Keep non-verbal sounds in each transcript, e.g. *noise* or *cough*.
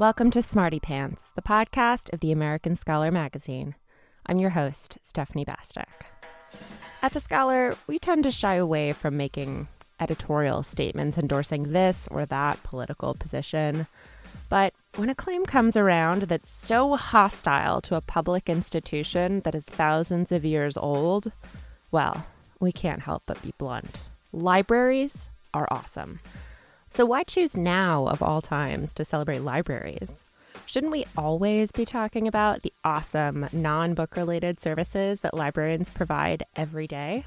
Welcome to Smarty Pants, the podcast of the American Scholar magazine. I'm your host, Stephanie Bastek. At The Scholar, we tend to shy away from making editorial statements endorsing this or that political position. But when a claim comes around that's so hostile to a public institution that is thousands of years old, well, we can't help but be blunt. Libraries are awesome. So, why choose now of all times to celebrate libraries? Shouldn't we always be talking about the awesome non book related services that librarians provide every day?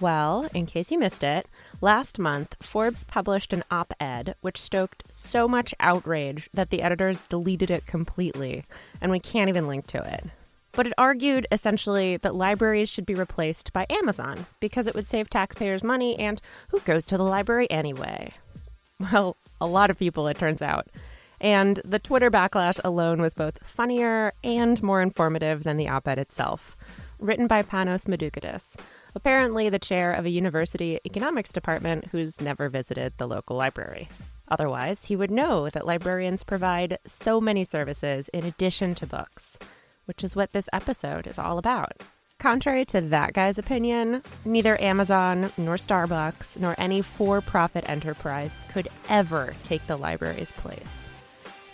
Well, in case you missed it, last month Forbes published an op ed which stoked so much outrage that the editors deleted it completely, and we can't even link to it. But it argued essentially that libraries should be replaced by Amazon because it would save taxpayers money, and who goes to the library anyway? *laughs* Well, a lot of people, it turns out. And the Twitter backlash alone was both funnier and more informative than the op ed itself. Written by Panos Mourdoukoutas, apparently the chair of a university economics department who's never visited the local library. Otherwise, he would know that librarians provide so many services in addition to books, which is what this episode is all about. Contrary to that guy's opinion, neither Amazon nor Starbucks nor any for profit enterprise could ever take the library's place.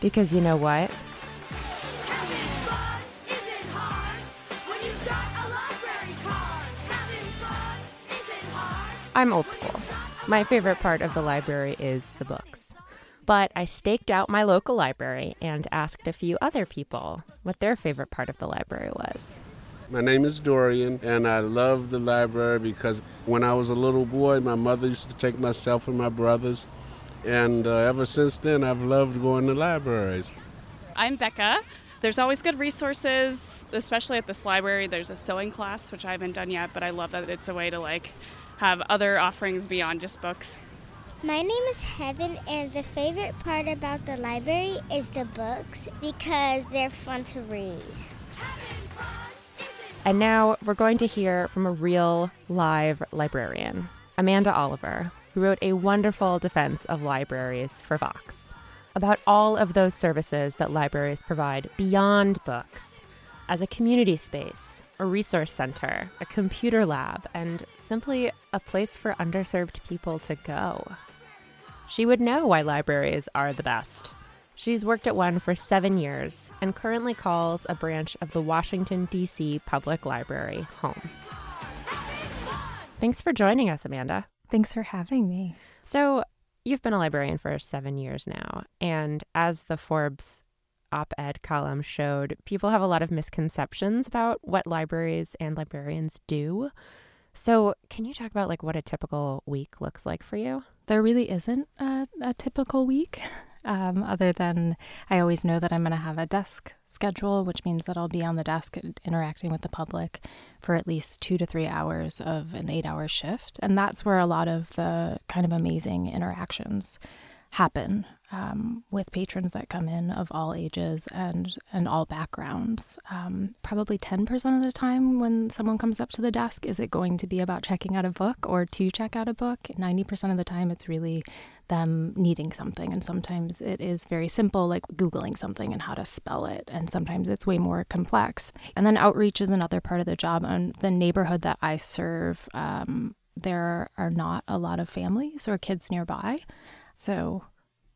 Because you know what? I'm old school. My favorite part of the library is the books. But I staked out my local library and asked a few other people what their favorite part of the library was. My name is Dorian, and I love the library because when I was a little boy, my mother used to take myself and my brothers, and uh, ever since then, I've loved going to libraries. I'm Becca. There's always good resources, especially at this library. There's a sewing class, which I haven't done yet, but I love that it's a way to like have other offerings beyond just books. My name is Heaven, and the favorite part about the library is the books because they're fun to read. And now we're going to hear from a real live librarian, Amanda Oliver, who wrote a wonderful defense of libraries for Vox about all of those services that libraries provide beyond books as a community space, a resource center, a computer lab, and simply a place for underserved people to go. She would know why libraries are the best She's worked at one for seven years and currently calls a branch of the Washington, D.C. Public Library home. Thanks for joining us, Amanda. Thanks for having me. So, you've been a librarian for seven years now, and as the Forbes op ed column showed, people have a lot of misconceptions about what libraries and librarians do. So, can you talk about like what a typical week looks like for you? There really isn't a, a typical week um, other than I always know that I'm going to have a desk schedule, which means that I'll be on the desk interacting with the public for at least two to three hours of an eight hour shift. And that's where a lot of the kind of amazing interactions happen um, with patrons that come in of all ages and and all backgrounds. Um, probably ten percent of the time, when someone comes up to the desk, is it going to be about checking out a book or to check out a book? Ninety percent of the time, it's really them needing something. And sometimes it is very simple, like Googling something and how to spell it. And sometimes it's way more complex. And then outreach is another part of the job. And the neighborhood that I serve, um, there are not a lot of families or kids nearby. So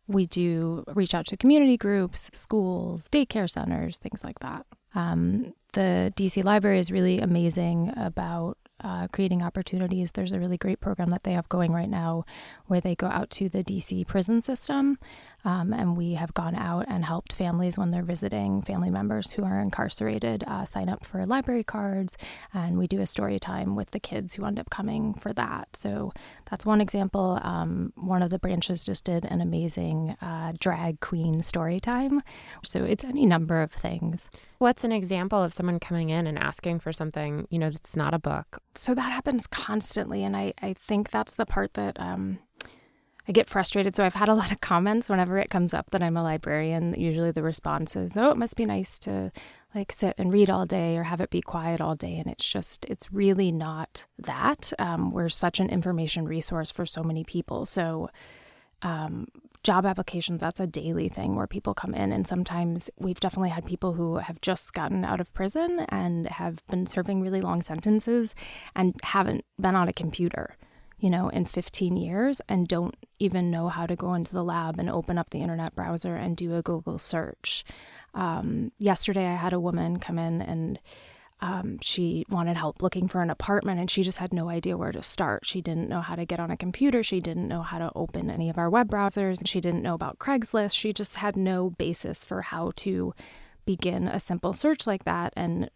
we do reach out to community groups, schools, daycare centers, things like that. Um, the DC Library is really amazing about uh, creating opportunities. There's a really great program that they have going right now where they go out to the DC prison system. Um, and we have gone out and helped families when they're visiting family members who are incarcerated uh, sign up for library cards. And we do a story time with the kids who end up coming for that. So that's one example. Um, one of the branches just did an amazing uh, drag queen story time. So it's any number of things. What's an example of someone coming in and asking for something, you know, that's not a book? So that happens constantly. And I, I think that's the part that um, I get frustrated. So I've had a lot of comments whenever it comes up that I'm a librarian. Usually the response is, oh, it must be nice to like sit and read all day or have it be quiet all day. And it's just, it's really not that. Um, we're such an information resource for so many people. So, um, job applications, that's a daily thing where people come in. And sometimes we've definitely had people who have just gotten out of prison and have been serving really long sentences and haven't been on a computer you know, in 15 years and don't even know how to go into the lab and open up the internet browser and do a Google search. Um, yesterday, I had a woman come in and um, she wanted help looking for an apartment and she just had no idea where to start. She didn't know how to get on a computer. She didn't know how to open any of our web browsers. She didn't know about Craigslist. She just had no basis for how to begin a simple search like that. And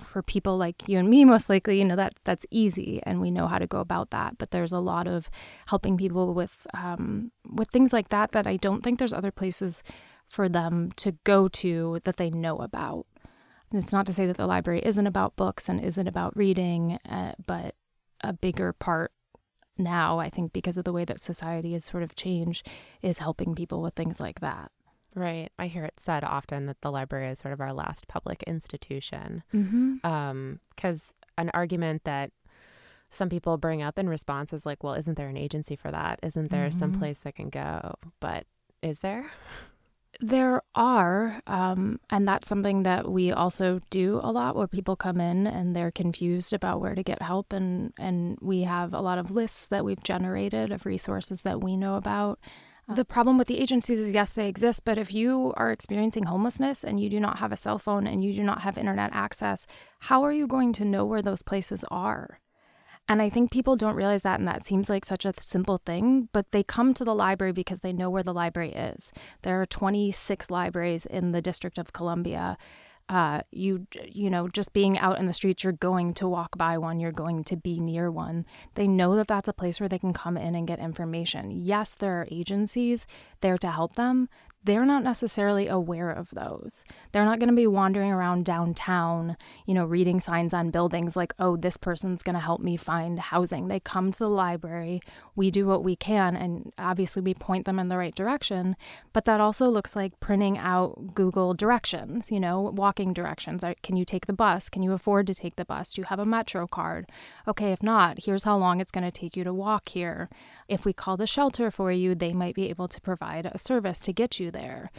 for people like you and me most likely you know that that's easy and we know how to go about that. But there's a lot of helping people with um, with things like that that i don't think there's other places for them to go to that they know about. And it's not to say that the library isn't about books and isn't about reading uh, but a bigger part now i think because of the way that society has sort of changed is helping people with things like that Right. I hear it said often that the library is sort of our last public institution. Because mm-hmm. um, an argument that some people bring up in response is like, well, isn't there an agency for that? Isn't there mm-hmm. some place that can go? But is there? There are, um, and that's something that we also do a lot where people come in and they're confused about where to get help. And, and we have a lot of lists that we've generated of resources that we know about the problem with the agencies is yes, they exist, but if you are experiencing homelessness and you do not have a cell phone and you do not have internet access, how are you going to know where those places are? And I think people don't realize that, and that seems like such a simple thing, but they come to the library because they know where the library is. There are 26 libraries in the District of Columbia, uh, you you know just being out in the streets you're going to walk by one you're going to be near one. They know that that's a place where they can come in and get information. Yes there are agencies there to help them they're not necessarily aware of those. They're not going to be wandering around downtown, you know, reading signs on buildings like, oh, this person's going to help me find housing. They come to the library, we do what we can, and obviously we point them in the right direction. But that also looks like printing out Google directions, you know, walking directions. Can you take the bus? Can you afford to take the bus? Do you have a Metro card? Okay, if not, here's how long it's going to take you to walk here. If we call the shelter for you, they might be able to provide a service to get you there.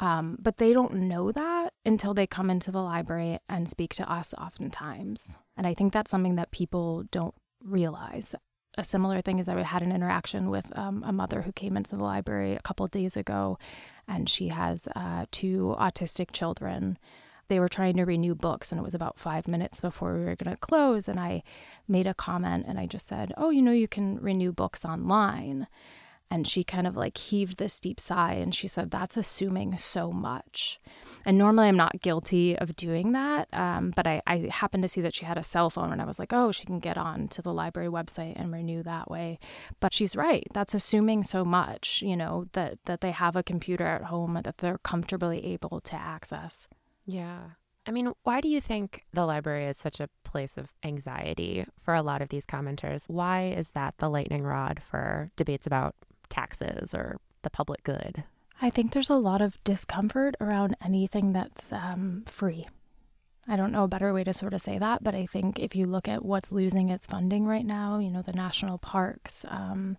Um, but they don't know that until they come into the library and speak to us oftentimes. And I think that's something that people don't realize. A similar thing is I had an interaction with um, a mother who came into the library a couple days ago, and she has uh, two autistic children they were trying to renew books and it was about five minutes before we were going to close and i made a comment and i just said oh you know you can renew books online and she kind of like heaved this deep sigh and she said that's assuming so much and normally i'm not guilty of doing that um, but I, I happened to see that she had a cell phone and i was like oh she can get on to the library website and renew that way but she's right that's assuming so much you know that that they have a computer at home that they're comfortably able to access yeah. I mean, why do you think the library is such a place of anxiety for a lot of these commenters? Why is that the lightning rod for debates about taxes or the public good? I think there's a lot of discomfort around anything that's um, free. I don't know a better way to sort of say that, but I think if you look at what's losing its funding right now, you know, the national parks, um,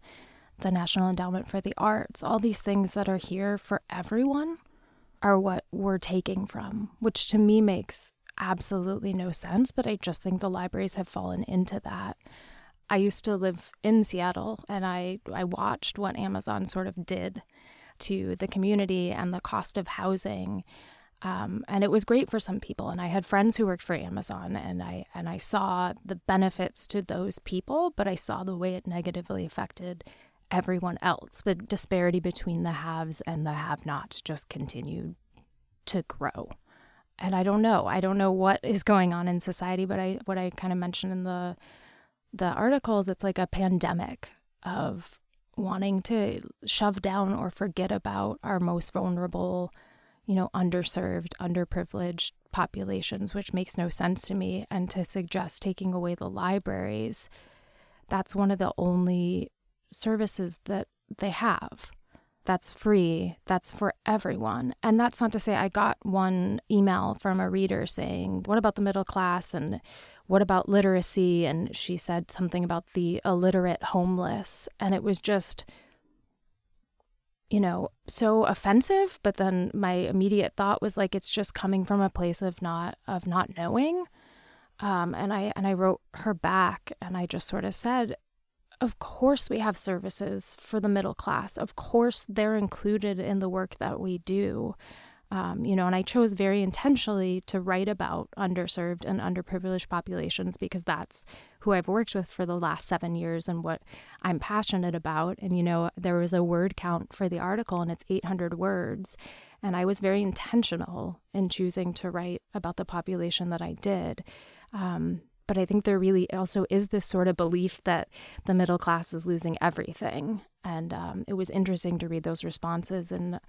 the National Endowment for the Arts, all these things that are here for everyone are what we're taking from, which to me makes absolutely no sense. But I just think the libraries have fallen into that. I used to live in Seattle and I, I watched what Amazon sort of did to the community and the cost of housing. Um, and it was great for some people. And I had friends who worked for Amazon, and I and I saw the benefits to those people, but I saw the way it negatively affected everyone else. The disparity between the haves and the have-nots just continued to grow. And I don't know. I don't know what is going on in society, but I what I kind of mentioned in the the articles, it's like a pandemic of wanting to shove down or forget about our most vulnerable, you know, underserved, underprivileged populations, which makes no sense to me. And to suggest taking away the libraries, that's one of the only services that they have. That's free, that's for everyone. And that's not to say I got one email from a reader saying, What about the middle class? And what about literacy? And she said something about the illiterate homeless. And it was just, you know, so offensive. But then my immediate thought was like, it's just coming from a place of not, of not knowing. Um, and I, and I wrote her back and I just sort of said, of course we have services for the middle class. Of course they're included in the work that we do. Um, you know, and I chose very intentionally to write about underserved and underprivileged populations because that's who I've worked with for the last seven years and what I'm passionate about. And, you know, there was a word count for the article and it's 800 words. And I was very intentional in choosing to write about the population that I did. Um, but I think there really also is this sort of belief that the middle class is losing everything. And um, it was interesting to read those responses and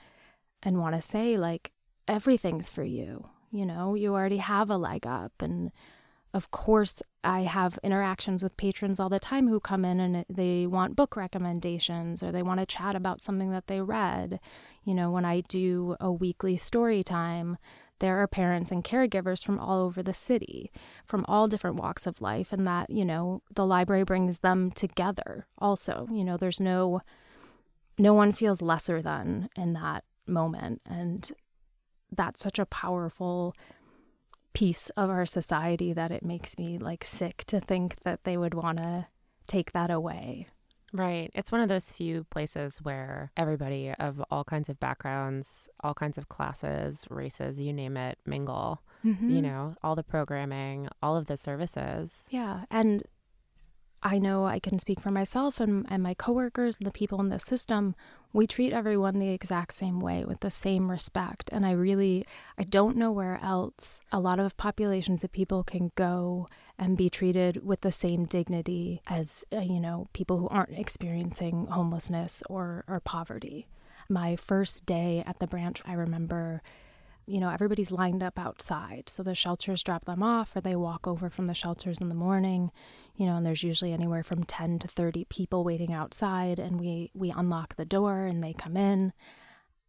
and want to say like everything's for you. You know, you already have a leg up. And of course, I have interactions with patrons all the time who come in and they want book recommendations or they want to chat about something that they read. You know, when I do a weekly story time, there are parents and caregivers from all over the city, from all different walks of life, and that, you know, the library brings them together also. You know, there's no no one feels lesser than in that moment. And that's such a powerful piece of our society that it makes me like sick to think that they would want to take that away. Right. It's one of those few places where everybody of all kinds of backgrounds, all kinds of classes, races, you name it, mingle. Mm-hmm. You know, all the programming, all of the services. Yeah. And I know I can speak for myself and, and my coworkers and the people in the system. We treat everyone the exact same way with the same respect. And I really, I don't know where else a lot of populations of people can go and be treated with the same dignity as, uh, you know, people who aren't experiencing homelessness or, or poverty. My first day at the branch, I remember you know, everybody's lined up outside. So the shelters drop them off or they walk over from the shelters in the morning, you know, and there's usually anywhere from 10 to 30 people waiting outside and we we unlock the door and they come in.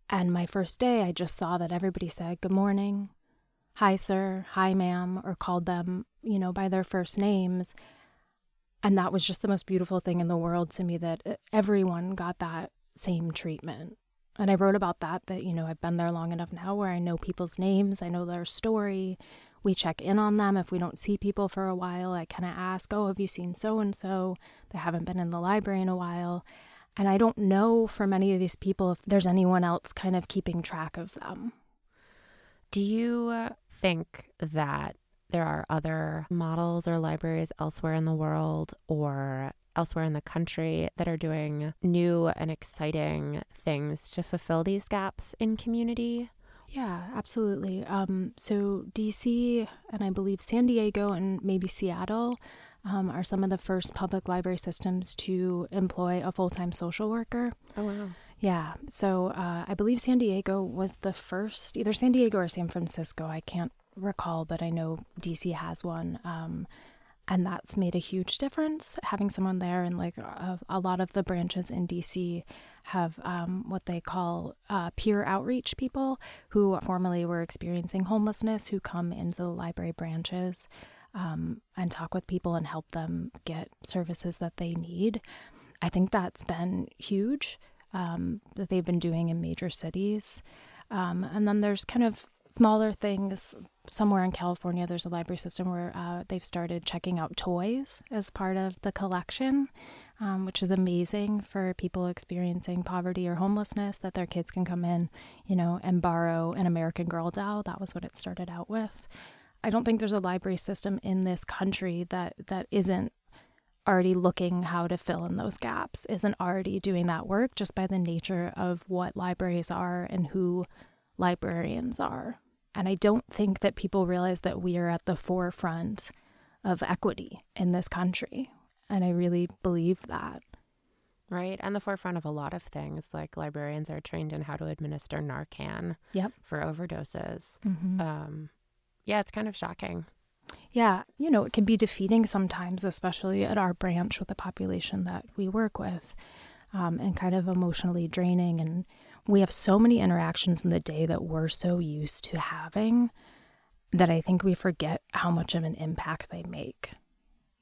And my first day, I just saw that everybody said, "Good morning." "Hi, sir." "Hi, ma'am," or called them, you know, by their first names. And that was just the most beautiful thing in the world to me that uh, everyone got that same treatment and I wrote about that, that, you know, I've been there long enough now where I know people's names, I know their story. We check in on them. If we don't see people for a while, I kind of ask, oh, have you seen so and so? They haven't been in the library in a while. And I don't know for many of these people if there's anyone else kind of keeping track of them. Do you uh, think that there are other models or libraries elsewhere in the world or elsewhere in the country that are doing new and exciting things to fulfill these gaps in community? Yeah, absolutely. Um, so, DC and I believe San Diego and maybe Seattle um, are some of the first public library systems to employ a full time social worker. Oh, wow. Yeah. So, uh, I believe San Diego was the first, either San Diego or San Francisco. I can't recall, but I know DC has one. Um, and that's made a huge difference having someone there and like a, a lot of the branches in dc have um, what they call uh, peer outreach people who formerly were experiencing homelessness who come into the library branches um, and talk with people and help them get services that they need I think that's been huge um, that they've been doing in major cities. Um, and then there's kind of smaller things. Somewhere in California, there's a library system where uh, they've started checking out toys as part of the collection, um, which is amazing for people experiencing poverty or homelessness that their kids can come in, you know, and borrow an American Girl doll. That was what it started out with. I don't think there's a library system in this country that that isn't already looking how to fill in those gaps, isn't already doing that work just by the nature of what libraries are and who librarians are. And I don't think that people realize that we are at the forefront of equity in this country. And I really believe that. Right. And the forefront of a lot of things. Like librarians are trained in how to administer Narcan yep. for overdoses. Mm-hmm. Um, yeah, it's kind of shocking. Yeah, you know, it can be defeating sometimes, especially at our branch with the population that we work with, um, and kind of emotionally draining. And we have so many interactions in the day that we're so used to having that I think we forget how much of an impact they make.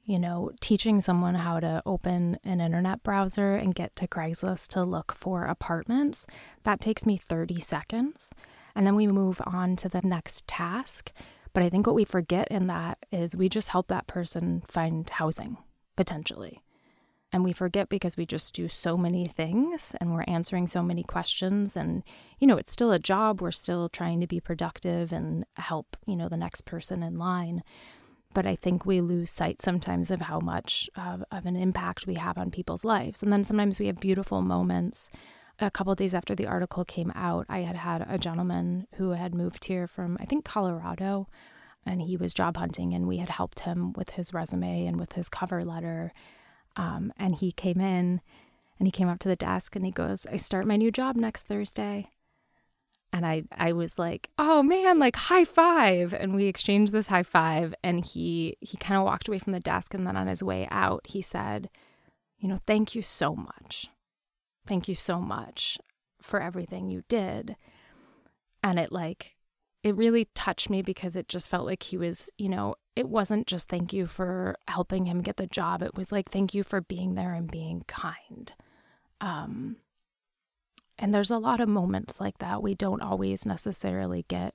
You know, teaching someone how to open an internet browser and get to Craigslist to look for apartments, that takes me 30 seconds. And then we move on to the next task. But I think what we forget in that is we just help that person find housing potentially. And we forget because we just do so many things and we're answering so many questions. And, you know, it's still a job. We're still trying to be productive and help, you know, the next person in line. But I think we lose sight sometimes of how much of an impact we have on people's lives. And then sometimes we have beautiful moments. A couple days after the article came out, I had had a gentleman who had moved here from, I think, Colorado, and he was job hunting, and we had helped him with his resume and with his cover letter um, and he came in and he came up to the desk and he goes, I start my new job next Thursday. And I, I was like, oh man, like high five. And we exchanged this high five. And he, he kind of walked away from the desk. And then on his way out, he said, you know, thank you so much. Thank you so much for everything you did. And it like, it really touched me because it just felt like he was, you know, it wasn't just thank you for helping him get the job. It was like thank you for being there and being kind. Um, and there's a lot of moments like that. We don't always necessarily get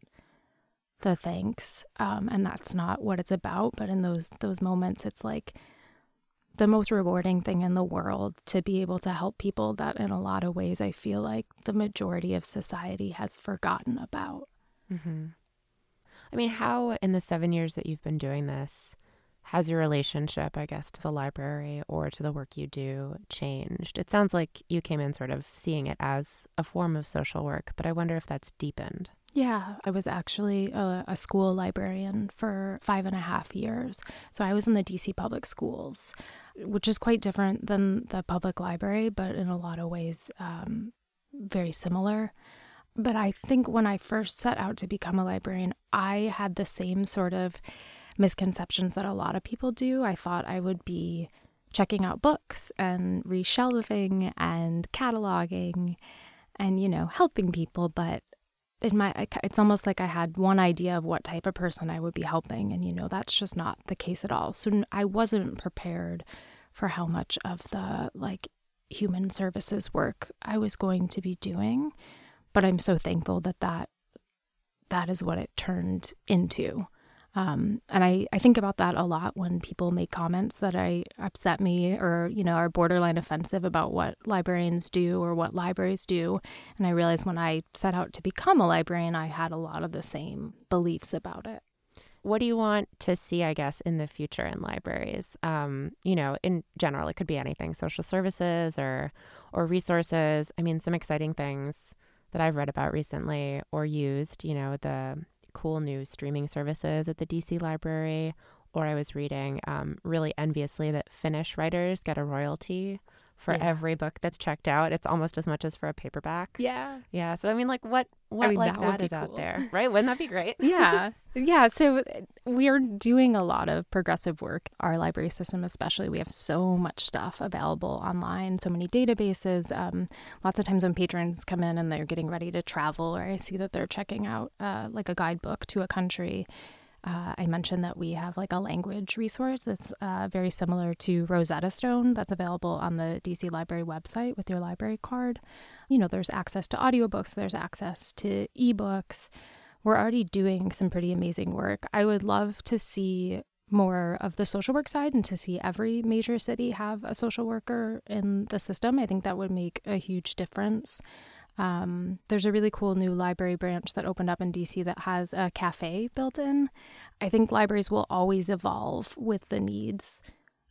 the thanks, um, and that's not what it's about. But in those those moments, it's like the most rewarding thing in the world to be able to help people that, in a lot of ways, I feel like the majority of society has forgotten about. Mm-hmm. I mean, how in the seven years that you've been doing this has your relationship, I guess, to the library or to the work you do changed? It sounds like you came in sort of seeing it as a form of social work, but I wonder if that's deepened. Yeah, I was actually a, a, school librarian for five and a half years. So I was in the DC public schools, which is quite different than the public library, but in a lot of ways, um, very similar. But I think when I first set out to become a librarian, I had the same sort of misconceptions that a lot of people do. I thought I would be checking out books and reshelving and cataloging and, you know, helping people. But in my, it's almost like I had one idea of what type of person I would be helping. And, you know, that's just not the case at all. So I wasn't prepared for how much of the like human services work I was going to be doing but I'm so thankful that that that is what it turned into. Um, and I, I think about that a lot when people make comments that I upset me or, you know, are borderline offensive about what librarians do or what libraries do. And I realize when I set out to become a librarian, I had a lot of the same beliefs about it. What do you want to see, I guess, in the future in libraries? Um, you know, in general, it could be anything, social services or or resources. I mean, some exciting things that I've read about recently or used, you know, the cool new streaming services at the DC library, or I was reading um, really enviously that Finnish writers get a royalty for yeah. every book that's checked out. It's almost as much as for a paperback. Yeah. Yeah. So I mean like what what I mean, like that, that is cool. out there, right? Wouldn't that be great? *laughs* yeah. *laughs* Yeah. So we are doing a lot of progressive work. Our library system, especially, we have so much stuff available online, so many databases. Um, lots of times when patrons come in and they're getting ready to travel, or I see that they're checking out uh, like a guidebook to a country Uh, I mentioned that we have like a language resource that's uh, very similar to Rosetta Stone that's available on the DC Library website with your library card. You know, there's access to audiobooks, there's access to ebooks. We're already doing some pretty amazing work. I would love to see more of the social work side and to see every major city have a social worker in the system. I think that would make a huge difference. Um, there's a really cool new library branch that opened up in DC that has a cafe built in. I think libraries will always evolve with the needs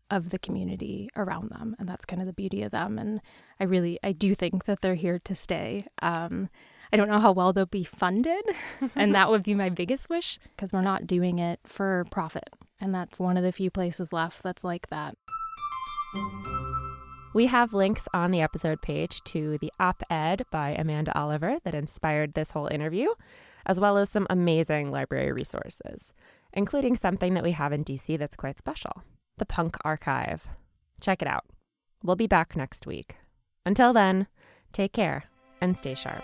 of the community around them, and that's kind of the beauty of them. And I really, I do think that they're here to stay. Um, I don't know how well they'll be funded, *laughs* and that would be my biggest wish because we're not doing it for profit, and that's one of the few places left that's like that. We have links on the episode page to the op ed by Amanda Oliver that inspired this whole interview, as well as some amazing library resources, including something that we have in DC that's quite special the Punk Archive. Check it out. We'll be back next week. Until then, take care and stay sharp.